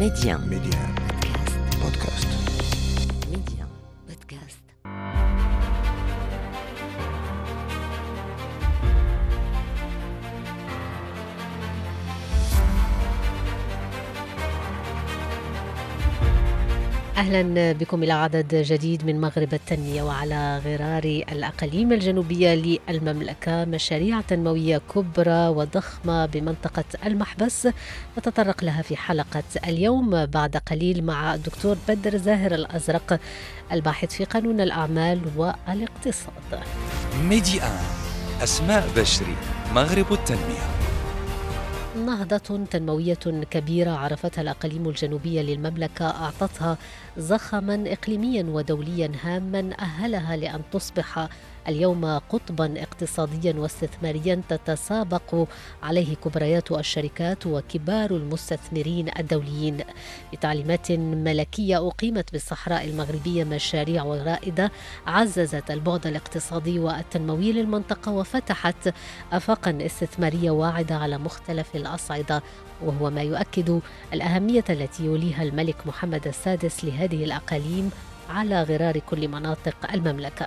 Média. Média. Podcast. Média. أهلا بكم إلى عدد جديد من مغرب التنمية وعلى غرار الأقاليم الجنوبية للمملكة. مشاريع تنموية كبرى وضخمة بمنطقة المحبس. نتطرق لها في حلقة اليوم. بعد قليل مع الدكتور بدر زاهر الأزرق الباحث في قانون الأعمال والاقتصاد. ميدي أسماء بشري مغرب التنمية. نهضة تنموية كبيرة عرفتها الأقاليم الجنوبية للمملكة أعطتها زخما إقليميا ودوليا هاما أهلها لأن تصبح اليوم قطبا اقتصاديا واستثماريا تتسابق عليه كبريات الشركات وكبار المستثمرين الدوليين. بتعليمات ملكية أقيمت بالصحراء المغربية مشاريع رائدة عززت البعد الاقتصادي والتنموي للمنطقة وفتحت آفاقا استثمارية واعدة على مختلف الأصعدة. وهو ما يؤكد الأهمية التي يوليها الملك محمد السادس لهذه الأقاليم على غرار كل مناطق المملكة.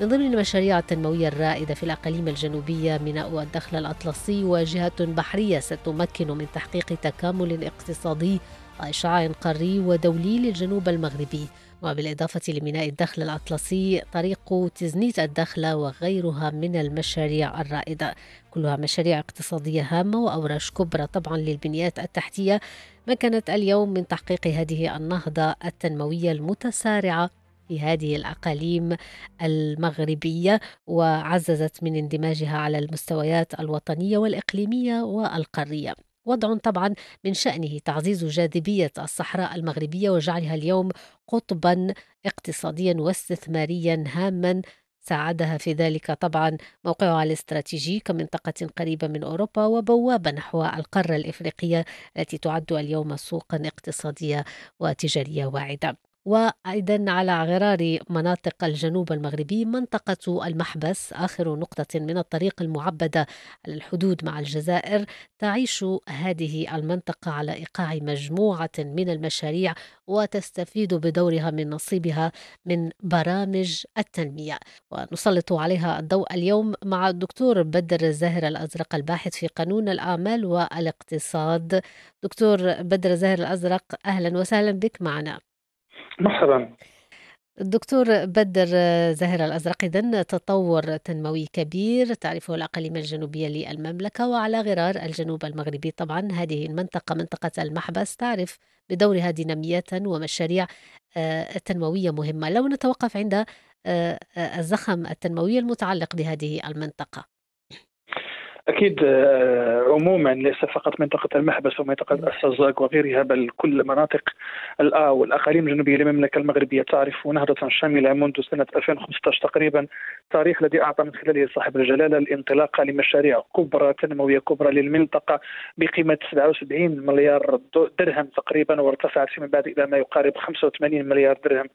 من ضمن المشاريع التنموية الرائدة في الأقاليم الجنوبية ميناء الدخل الأطلسي وجهة بحرية ستمكن من تحقيق تكامل اقتصادي وإشعاع قاري ودولي للجنوب المغربي. وبالإضافة لميناء الدخل الأطلسي طريق تزنيت الدخل وغيرها من المشاريع الرائدة. كلها مشاريع اقتصادية هامة وأوراش كبرى طبعا للبنيات التحتية مكنت اليوم من تحقيق هذه النهضة التنموية المتسارعة. في هذه الأقاليم المغربية وعززت من اندماجها على المستويات الوطنية والإقليمية والقارية. وضع طبعا من شأنه تعزيز جاذبية الصحراء المغربية وجعلها اليوم قطبا اقتصاديا واستثماريا هاما. ساعدها في ذلك طبعا موقعها الاستراتيجي كمنطقة قريبة من أوروبا وبوابة نحو القارة الإفريقية التي تعد اليوم سوقا اقتصادية وتجارية واعدة. وأيضا على غرار مناطق الجنوب المغربي منطقة المحبس آخر نقطة من الطريق المعبدة على الحدود مع الجزائر تعيش هذه المنطقة على إيقاع مجموعة من المشاريع وتستفيد بدورها من نصيبها من برامج التنمية. ونسلط عليها الضوء اليوم مع الدكتور بدر الزاهر الأزرق الباحث في قانون الأعمال والاقتصاد. دكتور بدر الزاهر الأزرق أهلا وسهلا بك معنا. مرحبا الدكتور بدر زاهر الأزرق إذن تطور تنموي كبير تعرفه الأقاليم الجنوبية للمملكة وعلى غرار الجنوب المغربي. طبعا هذه المنطقة منطقة المحبس تعرف بدورها دينامية ومشاريع آه، تنموية مهمة. لو نتوقف عند آه، آه، الزخم التنموي المتعلق بهذه المنطقة. أكيد آه، عموما ليس فقط منطقة المحبس ومنطقة السزاق وغيرها بل كل مناطق الآ والأقاليم الجنوبية للمملكة المغربية تعرف نهضة شاملة منذ سنة 2015 تقريبا تاريخ الذي أعطى من خلاله صاحب الجلالة الانطلاق لمشاريع كبرى تنموية كبرى للمنطقة بقيمة 77 مليار درهم تقريبا وارتفعت فيما بعد إلى ما يقارب 85 مليار درهم.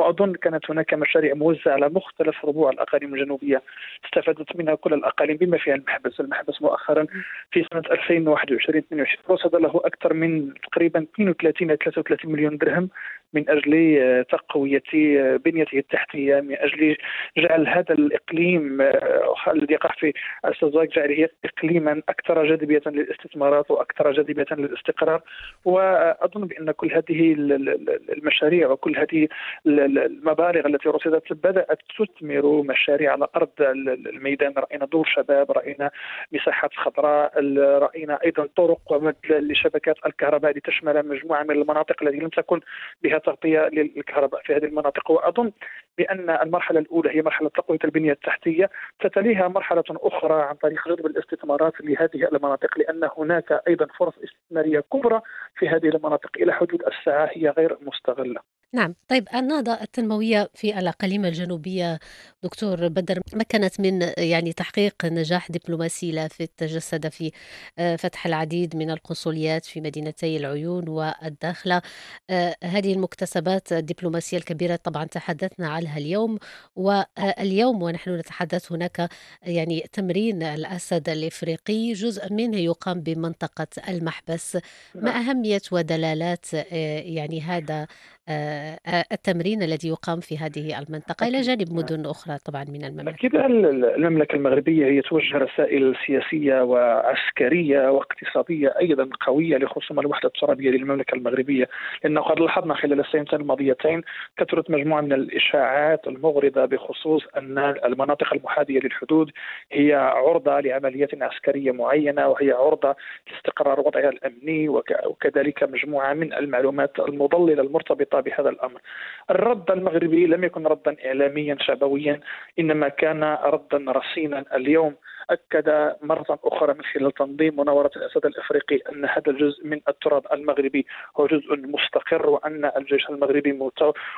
وأظن كانت هناك مشاريع موزعة على مختلف ربوع الأقاليم الجنوبية استفادت منها كل الأقاليم بما فيها المحبس، المحبس مؤخرا في سنة 2021 22 رصد له أكثر من تقريبا 32 إلى 33 مليون درهم من أجل آه، تقوية آه، بنيته التحتية من أجل جعل هذا الإقليم آه، الذي يقع في السزاق جعله اقليما أكثر جاذبية للاستثمارات وأكثر جاذبية للاستقرار. وأظن بأن كل هذه المشاريع وكل هذه المبالغ التي رصدت بدأت تثمر مشاريع على أرض الميدان. رأينا دور شباب رأينا مساحات خضراء. رأينا أيضا طرق لشبكات الكهرباء لتشمل مجموعة من المناطق التي لم تكن بها تغطية للكهرباء في هذه المناطق. وأظن بأن المرحلة الأولى هي مرحلة تقوية البنية التحتية. ستليها مرحلة أخرى عن طريق جذب الاستثمارات لهذه المناطق لأن هناك أيضا فرص استثمارية كبرى في هذه المناطق. إلى حدود الساعة هي غير مستغلة. نعم. طيب النهضة التنموية في الأقاليم الجنوبية دكتور بدر مكنت من يعني تحقيق نجاح دبلوماسي لافت تجسد في آه، فتح العديد من القنصليات في مدينتي العيون والداخلة. آه، هذه المكتسبات الدبلوماسية الكبيرة طبعا تحدثنا عنها اليوم واليوم ونحن نتحدث هناك يعني تمرين الأسد الإفريقي جزء منه يقام بمنطقة المحبس. ما نعم. أهمية ودلالات آه، يعني هذا التمرين الذي يقام في هذه المنطقة إلى جانب نعم. مدن أخرى طبعا من المملكة. أكيد المملكة المغربية هي توجه رسائل سياسية وعسكرية واقتصادية أيضا قوية لخصوم الوحدة الترابية للمملكة المغربية لأنه قد لاحظنا خلال السنتين الماضيتين كثرت مجموعة من الإشاعات المغرضة بخصوص أن المناطق المحاذية للحدود هي عرضة لعمليات عسكرية معينة وهي عرضة لاستقرار وضعها الأمني وكذلك مجموعة من المعلومات المضللة المرتبطة بهذا الأمر. الرد المغربي لم يكن ردا إعلاميا شعبويا إنما كان ردا رصينا اليوم. أكد مرة أخرى من خلال تنظيم مناورة الأسد الإفريقي أن هذا الجزء من التراب المغربي هو جزء مستقر وأن الجيش المغربي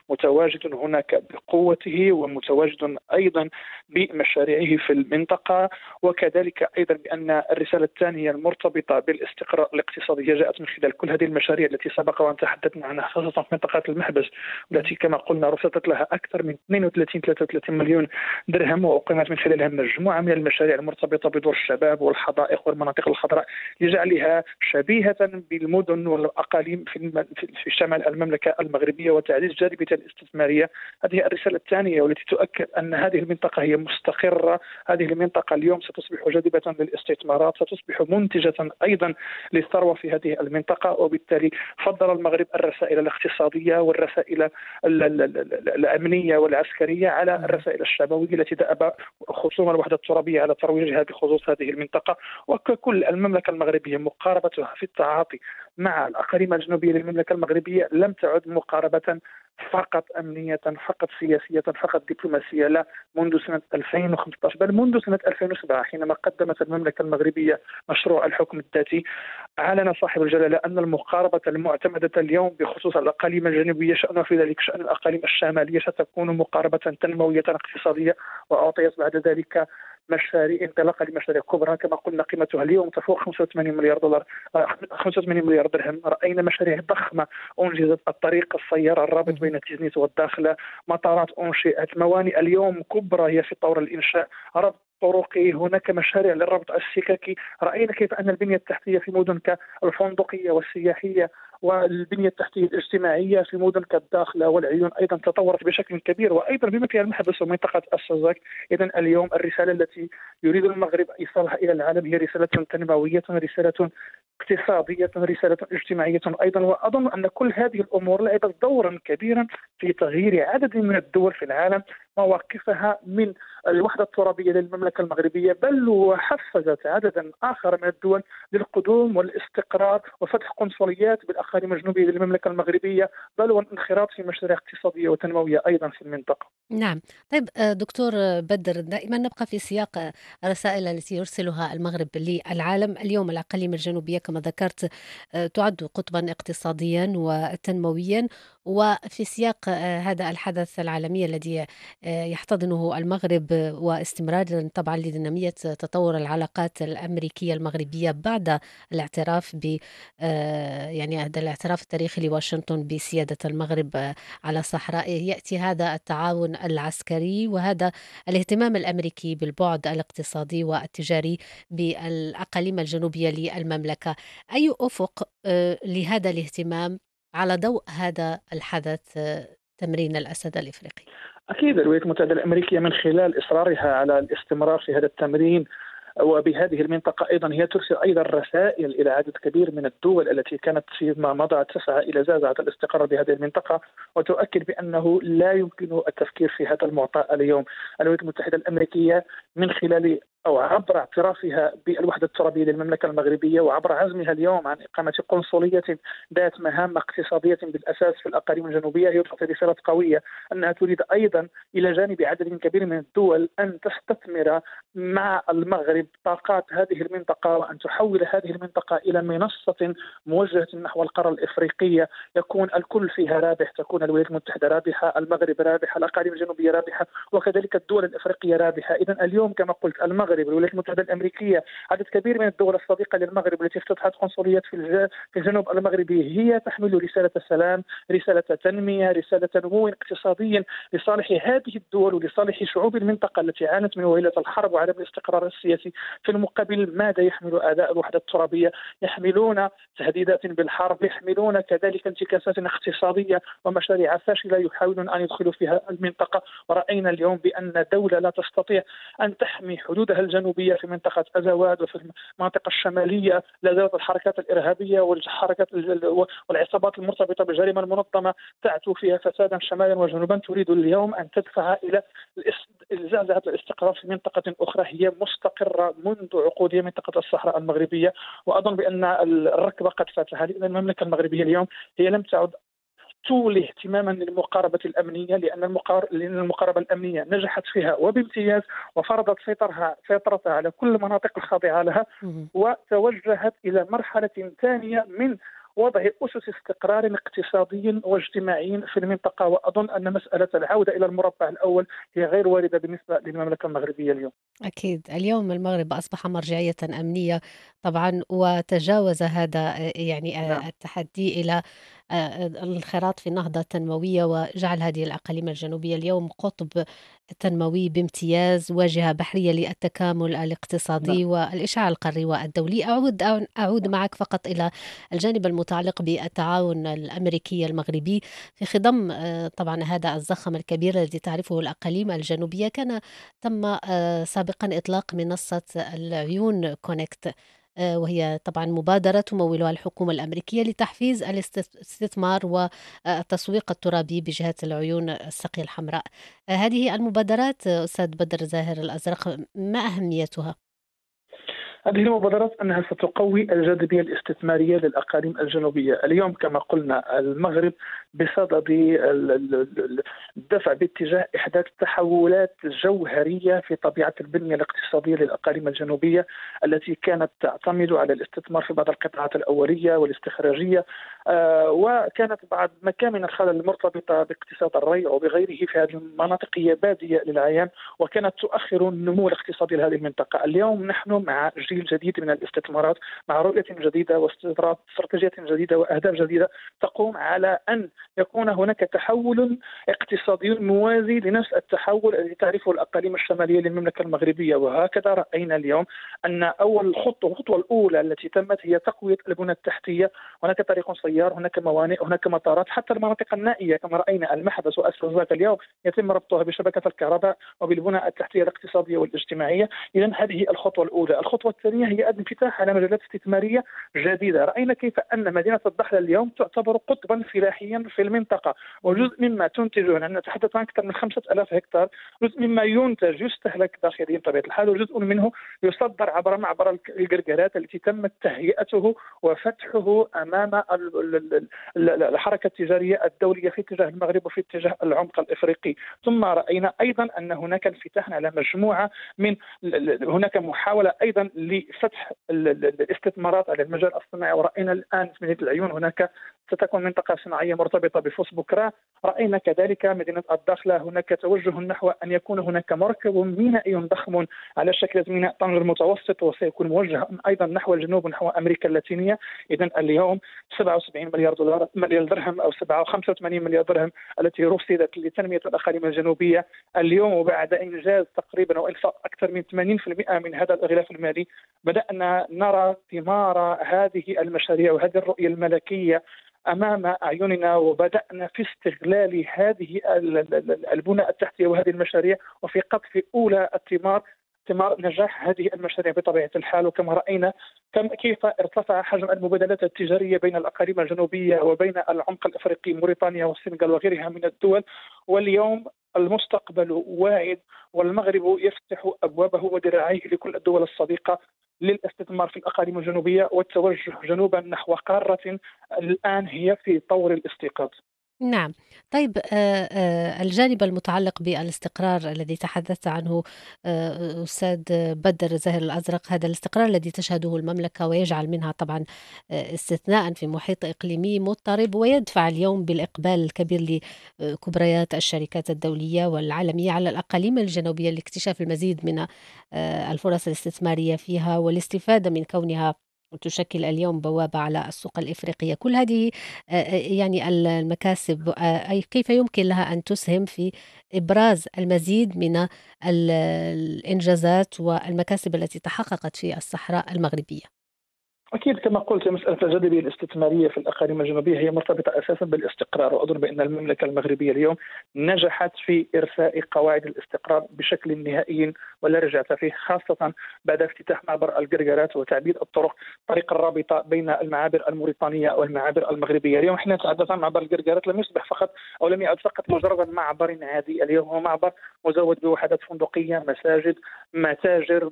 متواجد هناك بقوته ومتواجد أيضا بمشاريعه في المنطقة وكذلك أيضا بأن الرسالة الثانية المرتبطة بالاستقرار الاقتصادي جاءت من خلال كل هذه المشاريع التي سبق وأن تحدثنا عنها خاصة في منطقة المحبس التي كما قلنا رصدت لها أكثر من 32 33 مليون درهم وأقيمت من خلالها مجموعة من المشاريع المرتبطة بدور الشباب والحدائق والمناطق الخضراء لجعلها شبيهة بالمدن والأقاليم في في شمال المملكة المغربية وتعزيز جاذبيتها الاستثمارية. هذه الرسالة الثانية والتي تؤكد أن هذه المنطقة هي مستقرة. هذه المنطقة اليوم ستصبح جاذبة للاستثمارات ستصبح منتجة أيضا للثروة في هذه المنطقة. وبالتالي فضل المغرب الرسائل الاقتصادية والرسائل الأمنية والعسكرية على الرسائل الشعبوية التي دأب خصوم الوحدة الترابية على ترويجها بخصوص هذه المنطقة وككل المملكة المغربية مقاربتها في التعاطي مع الأقاليم الجنوبية للمملكة المغربية لم تعد مقاربة فقط أمنية فقط سياسية فقط دبلوماسية لا منذ سنة 2015 بل منذ سنة 2007 حينما قدمت المملكة المغربية مشروع الحكم الذاتي أعلن صاحب الجلالة أن المقاربة المعتمدة اليوم بخصوص الأقاليم الجنوبية شأنها في ذلك شأن الأقاليم الشمالية ستكون مقاربة تنموية اقتصادية وأعطيت بعد ذلك مشاريع انطلاقة لمشاريع كبرى. كما قلنا قيمتها اليوم تفوق 85 مليار دولار. 85 آه، مليار درهم. رأينا مشاريع ضخمة. أنجزت الطريق السيار الرابط بين تيزنيت والداخله مطارات انشئت موانئ. اليوم كبرى هي في طور الإنشاء. ربط طرقي هناك مشاريع للربط السككي. رأينا كيف أن البنية التحتية في مدن كالفندقية والسياحية والبنية التحتية الاجتماعية في مدن كالداخلة والعيون أيضا تطورت بشكل كبير. وأيضا بمثل المحبس ومنطقه الزاك اذا اليوم الرسالة التي يريد المغرب إيصالها إلى العالم هي رسالة تنموية رسالة اقتصادية رسالة اجتماعية أيضا. وأظن أن كل هذه الأمور لعبت دورا كبيرا في تغيير عدد من الدول في العالم. مواقفها من الوحدة الترابية للمملكة المغربية بل وحفزت عددا آخر من الدول للقدوم والاستقرار وفتح قنصليات بالأقاليم الجنوبية للمملكة المغربية بل والانخراط في مشاريع اقتصادية وتنموية أيضا في المنطقة. نعم. طيب آه، دكتور بدر دائما نبقى في سياق الرسائل التي يرسلها المغرب للعالم. اليوم الأقاليم الجنوبية كما ذكرت آه، تعد قطبا اقتصاديا وتنمويا وفي سياق آه، هذا الحدث العالمي الذي يحتضنه المغرب واستمرارا طبعا لدينامية تطور العلاقات الأمريكية المغربية بعد الاعتراف ب آه، يعني هذا الاعتراف التاريخي لواشنطن بسيادة المغرب على صحرائه يأتي هذا التعاون العسكري وهذا الاهتمام الأمريكي بالبعد الاقتصادي والتجاري بالأقاليم الجنوبية للمملكة. أي أفق آه، لهذا الاهتمام؟ على ضوء هذا الحدث تمرين الأسد الإفريقي؟ أكيد الولايات المتحدة الأمريكية من خلال إصرارها على الاستمرار في هذا التمرين وبهذه المنطقة أيضا هي ترسل أيضا رسائل إلى عدد كبير من الدول التي كانت فيما مضى تسعى إلى زعزعة الاستقرار بهذه المنطقة وتؤكد بأنه لا يمكن التفكير في هذا المعطى اليوم. الولايات المتحدة الأمريكية من خلال أو عبر اعترافها بالوحدة الترابية للمملكة المغربية وعبر عزمها اليوم عن إقامة قنصلية ذات مهام اقتصادية بالأساس في الأقاليم الجنوبية هي تعطي رسالة قوية أنها تريد أيضا إلى جانب عدد كبير من الدول أن تستثمر مع المغرب طاقات هذه المنطقة وأن تحول هذه المنطقة إلى منصة موجهة نحو القارة الإفريقية. يكون الكل فيها رابح تكون الولايات المتحدة رابحة المغرب رابحة الأقاليم الجنوبية رابحة وكذلك الدول الإفريقية رابحة. اذا اليوم كما قلت المغرب الولايات المتحدة الأمريكية عدد كبير من الدول الصديقه للمغرب التي افتتحت قنصليات في في الجنوب المغربي هي تحمل رسالة سلام رسالة تنمية رسالة نمو اقتصادي لصالح هذه الدول ولصالح شعوب المنطقة التي عانت من ويله الحرب وعدم الاستقرار السياسي في المقابل ماذا يحمل أداء الوحدة الترابية؟ يحملون تهديدات بالحرب يحملون كذلك انتكاسات اقتصادية ومشاريع فاشلة يحاولون أن يدخلوا فيها المنطقة. ورأينا اليوم بأن دولة لا تستطيع أن تحمي حدودها الجنوبية في منطقة أزواد وفي المنطقة الشمالية لا زالت الحركات الإرهابية والحركات والعصابات المرتبطة بالجريمه المنظمة تعتو فيها فسادا شمالا وجنوبا. تريد اليوم أن تدفع إلى زعزعه الاستقرار في منطقة أخرى. هي مستقرة منذ عقود هي منطقة الصحراء المغربية. وأظن بأن الركبة قد فاتها. لأن المملكة المغربية اليوم هي لم تعد تولي اهتماما للمقاربة الأمنية لأن المقار... لأن المقاربة الأمنية نجحت فيها وبامتياز وفرضت سيطرها سيطرتها على كل المناطق الخاضعة لها وتوجهت إلى مرحلة ثانية من وضع أسس استقرار اقتصادي واجتماعي في المنطقة وأظن أن مسألة العودة إلى المربع الأول هي غير واردة بالنسبة للمملكة المغربية اليوم. أكيد، اليوم المغرب أصبح مرجعية أمنية طبعا وتجاوز هذا يعني نعم. التحدي إلى الانخراط في نهضة تنموية وجعل هذه الأقاليم الجنوبية اليوم قطب تنموي بامتياز واجهة بحرية للتكامل الاقتصادي نعم. والإشعاع القاري والدولي أعود أعود معك فقط إلى الجانب المتعلق بالتعاون الأمريكي المغربي. في خضم آه، طبعا هذا الزخم الكبير الذي تعرفه الأقاليم الجنوبية كان تم آه، سابقا إطلاق منصة العيون كونكت آه، وهي طبعا مبادرة تمولها الحكومة الأمريكية لتحفيز الاستثمار والتسويق الترابي بجهات العيون السقي الحمراء آه، هذه المبادرات أستاذ بدر زاهر الأزرق ما أهميتها؟ هذه المبادرات أنها ستقوي الجاذبية الاستثمارية للأقاليم الجنوبية، اليوم كما قلنا المغرب بصدد الدفع باتجاه احداث تحولات جوهريه في طبيعة البنية الاقتصادية للأقاليم الجنوبية التي كانت تعتمد على الاستثمار في بعض القطاعات الأولية والاستخراجية وكانت بعض مكامن الخلل المرتبطة باقتصاد الري وبغيره في هذه المناطق هي بادية للعيان وكانت تؤخر النمو الاقتصادي لهذه المنطقة، اليوم نحن مع جيل جديد من الاستثمارات مع رؤية جديدة واستراتيجيه جديدة وأهداف جديدة تقوم على أن يكون هناك تحول اقتصادي موازي لنفس التحول الذي تعرفه الأقاليم الشمالية للمملكة المغربية. وهكذا رأينا اليوم أن أول خطوه الخطوة الأولى التي تمت هي تقوية البنى التحتية. هناك طريق سيار هناك موانئ هناك مطارات حتى المناطق النائية كما رأينا المحبس والسوزات اليوم يتم ربطها بشبكة الكهرباء وبالبنى التحتية الاقتصادية والاجتماعية. إذا هذه الخطوة الأولى. الخطوة الثانية هي الانفتاح على مجالات استثمارية جديدة. رأينا كيف أن مدينة الضحله اليوم تعتبر قطبا فلاحيا في المنطقة وجزء مما تنتجه نتحدث عن أكثر من 5000 هكتار جزء مما ينتج يستهلك داخليا بطبيعة الحال وجزء منه يصدر عبر معبر القرقرات التي تمت تهيئته وفتحه أمام الحركة التجارية الدولية في اتجاه المغرب وفي اتجاه العمق الإفريقي. ثم رأينا أيضا أن هناك انفتاح على مجموعة من هناك محاولة أيضا لفتح الاستثمارات على المجال الصناعي. ورأينا الآن في مدينة العيون هناك ستكون منطقة صناعية مرتبطة بفوس بكرة رأينا كذلك مدينة الداخلة. هناك توجه نحو أن يكون هناك مركب مينائي ضخم على شكل ميناء طنجة المتوسط وسيكون موجه أيضا نحو الجنوب ونحو أمريكا اللاتينية. اذا اليوم 77 مليار دولار مليار درهم أو 85 مليار درهم التي رصدت لتنمية الأقاليم الجنوبية. اليوم وبعد إنجاز تقريبا والفاق أكثر من 80% من هذا الاغلاف المالي بدأنا نرى ثمار هذه المشاريع وهذه الرؤية الملكية أمام أعيننا وبدأنا في استغلال هذه البنى التحتية وهذه المشاريع وفي قطف أولى الثمار. ثمار نجاح هذه المشاريع بطبيعة الحال وكما رأينا كم كيف ارتفع حجم المبادلات التجارية بين الاقاليم الجنوبية وبين العمق الأفريقي موريتانيا والسنغال وغيرها من الدول واليوم المستقبل واعد والمغرب يفتح أبوابه وذراعيه لكل الدول الصديقة للاستثمار في الأقاليم الجنوبية والتوجه جنوبا نحو قارة الآن هي في طور الاستيقاظ. نعم. طيب آه، آه، الجانب المتعلق بالاستقرار الذي تحدثت عنه آه، أستاذ بدر زاهر الأزرق هذا الاستقرار الذي تشهده المملكة ويجعل منها طبعا استثناء في محيط إقليمي مضطرب ويدفع اليوم بالإقبال الكبير لكبريات الشركات الدولية والعالمية على الأقاليم الجنوبية لاكتشاف المزيد من الفرص الاستثمارية فيها والاستفادة من كونها تشكل اليوم بوابة على السوق الإفريقية. كل هذه آه، آه، يعني المكاسب آه، أي كيف يمكن لها أن تسهم في إبراز المزيد من الإنجازات والمكاسب التي تحققت في الصحراء المغربية؟ أكيد كما قلت مسألة الجاذبية الاستثمارية في الأقاليم الجنوبية هي مرتبطة أساسا بالاستقرار واظن بأن المملكة المغربية اليوم نجحت في إرساء قواعد الاستقرار بشكل نهائي ولا رجعه فيه خاصة بعد افتتاح معبر القرقرات وتعبيد الطرق طريق الرابطة بين المعابر الموريتانية والمعابر المغربية. اليوم إحنا نتحدث عن معبر القرقرات لم يصبح فقط أو لم يعد فقط مجرد معبر عادي. اليوم هو معبر مزود بوحدات فندقية مساجد متاجر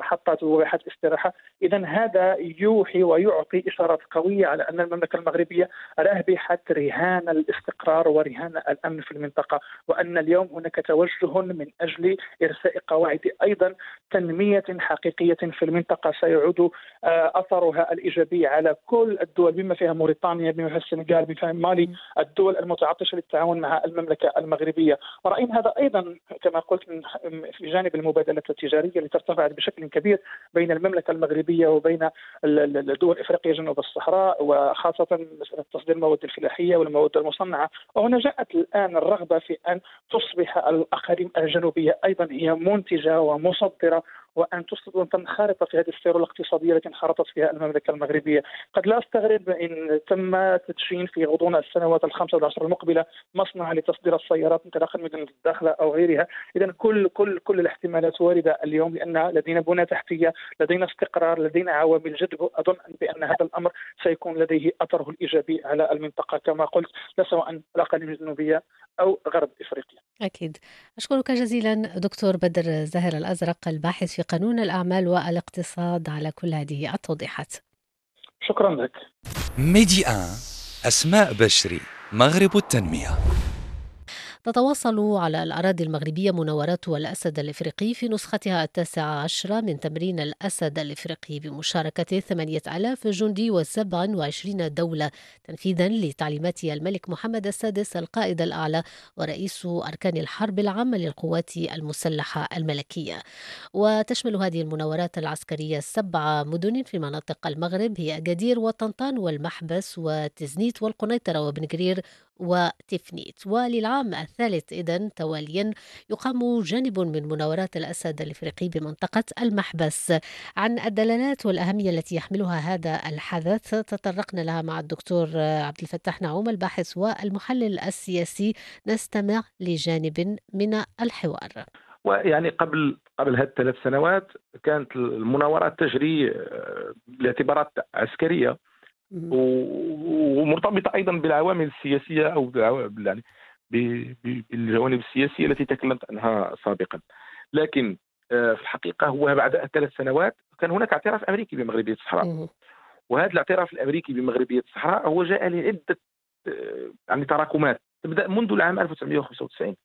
محطات وواحات استراحة. اذا هذا يو يوحي ويعطي إشارات قوية على أن المملكة المغربية رهبحت رهان الاستقرار ورهان الأمن في المنطقة وأن اليوم هناك توجه من أجل إرساء قواعد أيضا تنمية حقيقية في المنطقة. سيعود آه، أثرها الإيجابي على كل الدول بما فيها موريتانيا بما فيها السنغال بما فيها مالي الدول المتعطشه للتعاون مع المملكة المغربية. ورأينا هذا أيضا كما قلت في جانب المبادلات التجارية التي ارتفعت بشكل كبير بين المملكة المغربية وبين الدول الافريقيه جنوب الصحراء وخاصة تصدير المواد الفلاحية والمواد المصنعة. وهنا جاءت الآن الرغبة في أن تصبح الأقاليم الجنوبية أيضا هي منتجة ومصدرة وأن وان تنخرط في هذه السيره الاقتصادية التي انخرطت فيها المملكة المغربية، قد لا أستغرب إن تم تدشين في غضون السنوات الخمسة والعشر المقبلة مصنع لتصدير السيارات انطلاقا من الداخله أو غيرها، اذا كل كل كل الاحتمالات واردة اليوم لأن لدينا بنى تحتية، لدينا استقرار، لدينا عوامل جذب، أظن بأن هذا الأمر سيكون لديه أثره الإيجابي على المنطقة كما قلت لا سواء الأقاليم الجنوبية أو غرب إفريقيا. أكيد. أشكرك جزيلا دكتور بدر زاهر الأزرق الباحث في في قانون الأعمال والاقتصاد على كل هذه التوضيحات. شكرا لك. ميدي أسماء بشري مغرب التنمية. تتواصل على الأراضي المغربية مناورات الأسد الإفريقي في نسختها التاسعة عشرة من تمرين الأسد الإفريقي بمشاركة 8000 جندي و27 دولة. تنفيذا لتعليمات الملك محمد السادس القائد الأعلى ورئيس أركان الحرب العامة للقوات المسلحة الملكية. وتشمل هذه المناورات العسكرية سبع مدن في مناطق المغرب هي أكادير وطنطان والمحبس وتزنيت والقنيطرة وبن قرير وتفنيت وللعام الثالث إذا تواليا يقام جانب من مناورات الأسد الإفريقي بمنطقة المحبس. عن الدلالات والأهمية التي يحملها هذا الحدث تطرقنا لها مع الدكتور عبد الفتاح نعوم الباحث والمحلل السياسي. نستمع لجانب من الحوار. ويعني قبل قبل هذه الثلاث سنوات كانت المناورات تجري آه، باعتبارات عسكرية. ومرتبطة أيضا بالعوامل السياسية أو يعني بالجوانب السياسية التي تكلمت عنها سابقا. لكن آه، في الحقيقة هو بعد ثلاث سنوات كان هناك اعتراف أمريكي بمغربية الصحراء. وهذا الاعتراف الأمريكي بمغربية الصحراء هو جاء لعدة آه، يعني تراكمات. تبدأ منذ العام 1995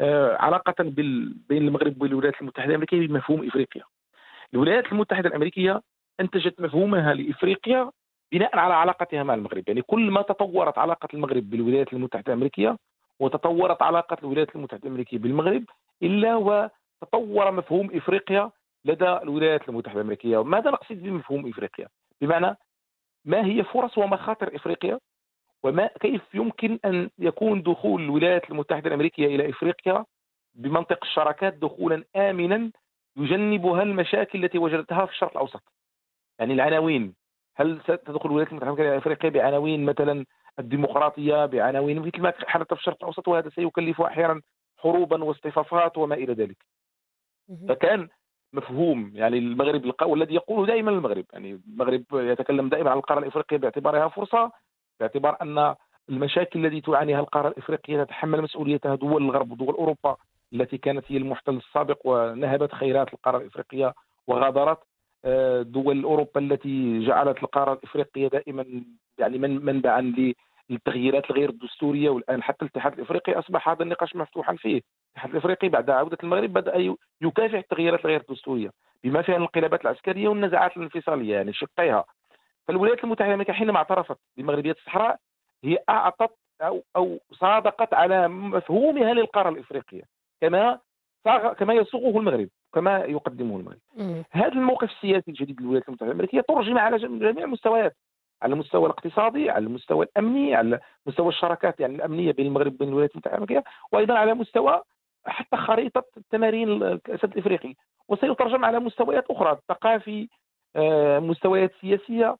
آه، علاقة بين المغرب والولايات المتحدة الأمريكية بمفهوم إفريقيا. الولايات المتحدة الأمريكية أنتجت مفهومها لإفريقيا بناء على علاقتها مع المغرب. يعني كل ما تطورت علاقة المغرب بالولايات المتحدة الأمريكية وتطورت علاقة الولايات المتحدة الأمريكية بالمغرب إلا وتطور مفهوم إفريقيا لدى الولايات المتحدة الأمريكية. ماذا نقصد بمفهوم إفريقيا؟ بمعنى ما هي فرص ومخاطر إفريقيا وما كيف يمكن أن يكون دخول الولايات المتحدة الأمريكية إلى إفريقيا بمنطق الشراكات دخولا آمنا يجنبها المشاكل التي وجدتها في الشرق الأوسط. يعني العناوين هل ستدخل الولايات المتحدة الافريقيه بعناوين مثلا الديمقراطية بعناوين مثل ما حدث في الشرق الأوسط وهذا سيكلف أحيانا حروبا واصطفافات وما إلى ذلك. فكان مفهوم يعني المغرب والذي يقوله دائما المغرب. يعني المغرب يتكلم دائما عن القارة الإفريقية باعتبارها فرصة باعتبار أن المشاكل التي تعانيها القارة الإفريقية تتحمل مسؤوليتها دول الغرب ودول أوروبا التي كانت هي المحتل السابق ونهبت خيرات القارة الإفريقية وغادرت. دول أوروبا التي جعلت القارة الإفريقية دائما يعني من منبعا للتغييرات الغير الدستورية والآن حتى الاتحاد الإفريقي أصبح هذا النقاش مفتوحا فيه. الاتحاد الإفريقي بعد عودة المغرب بدأ يكافح التغييرات الغير الدستورية بما فيها الانقلابات العسكرية والنزاعات الانفصالية يعني شقيها. فالولايات المتحدة الأمريكية حينما اعترفت بمغربية الصحراء هي أعطت أو أو صادقت على مفهومها للقارة الإفريقية كما كما يصوغه المغرب. كما يقدمه المغرب. هذا الموقف السياسي الجديد للولايات المتحدة الأمريكية ترجم على جميع المستويات على المستوى الاقتصادي على المستوى الأمني على مستوى الشراكات يعني الأمنية بين المغرب وبين الولايات المتحدة الأمريكية وأيضا على مستوى حتى خريطة التمارين الأسد الإفريقي. وسيترجم على مستويات أخرى الثقافي آه، مستويات سياسية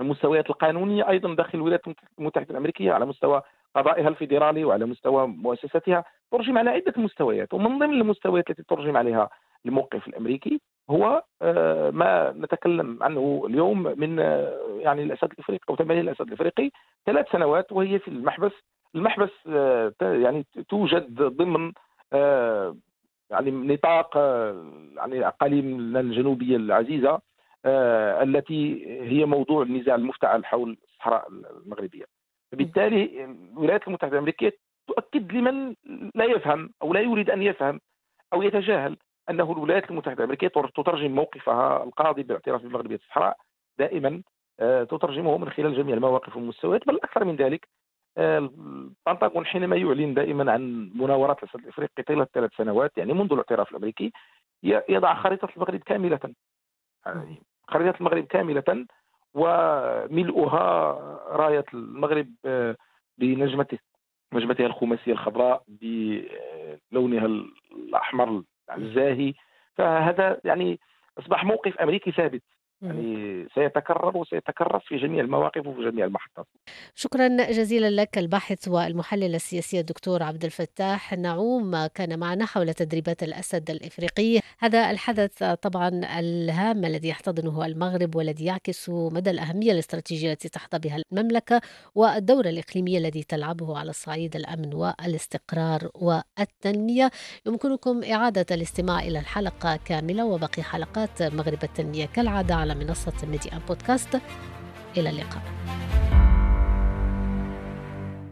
المستويات القانونية أيضا داخل الولايات المتحدة الأمريكية على مستوى قضائها الفيدرالي وعلى مستوى مؤسساتها ترجم على عدة مستويات ومن ضمن المستويات التي ترجم عليها الموقف الأمريكي هو آه، ما نتكلم عنه اليوم من آه، يعني الأسد الإفريقي أو تمارين الأسد الإفريقي ثلاث سنوات وهي في المحبس. المحبس يعني توجد ضمن يعني نطاق يعني الاقاليم الجنوبية العزيزة آه، التي هي موضوع النزاع المفتعل حول الصحراء المغربية. بالتالي الولايات المتحدة الأمريكية تؤكد لمن لا يفهم أو لا يريد أن يفهم أو يتجاهل أنه الولايات المتحدة الأمريكية تترجم موقفها القاضي بالاعتراف بمغربيه الصحراء دائما آه، تترجمه من خلال جميع المواقف والمستويات بل أكثر من ذلك البنتاغون حينما يعلن دائما عن مناورات الاسد الإفريقي طيلة ثلاث سنوات يعني منذ الاعتراف الأمريكي يضع خريطة المغرب كاملة. يعني خريطة المغرب كاملة وملؤها راية المغرب آه، بنجمته نجمتها الخماسية الخضراء بلونها الأحمر الزاهي. فهذا يعني أصبح موقف أمريكي ثابت. يعني سيتكرر وسيتكرر في جميع المواقف وفي جميع المحطات. شكرا جزيلا لك الباحث والمحلل السياسي الدكتور عبد الفتاح نعوم كان معنا حول تدريبات الأسد الإفريقي. هذا الحدث طبعا الهام الذي يحتضنه المغرب والذي يعكس مدى الأهمية الاستراتيجية التي تحظى بها المملكة والدور الإقليمي الذي تلعبه على الصعيد الأمن والاستقرار والتنمية. يمكنكم إعادة الاستماع إلى الحلقة كاملة وباقي حلقات مغرب التنمية كالعادة على منصة ميديا بودكاست. إلى اللقاء.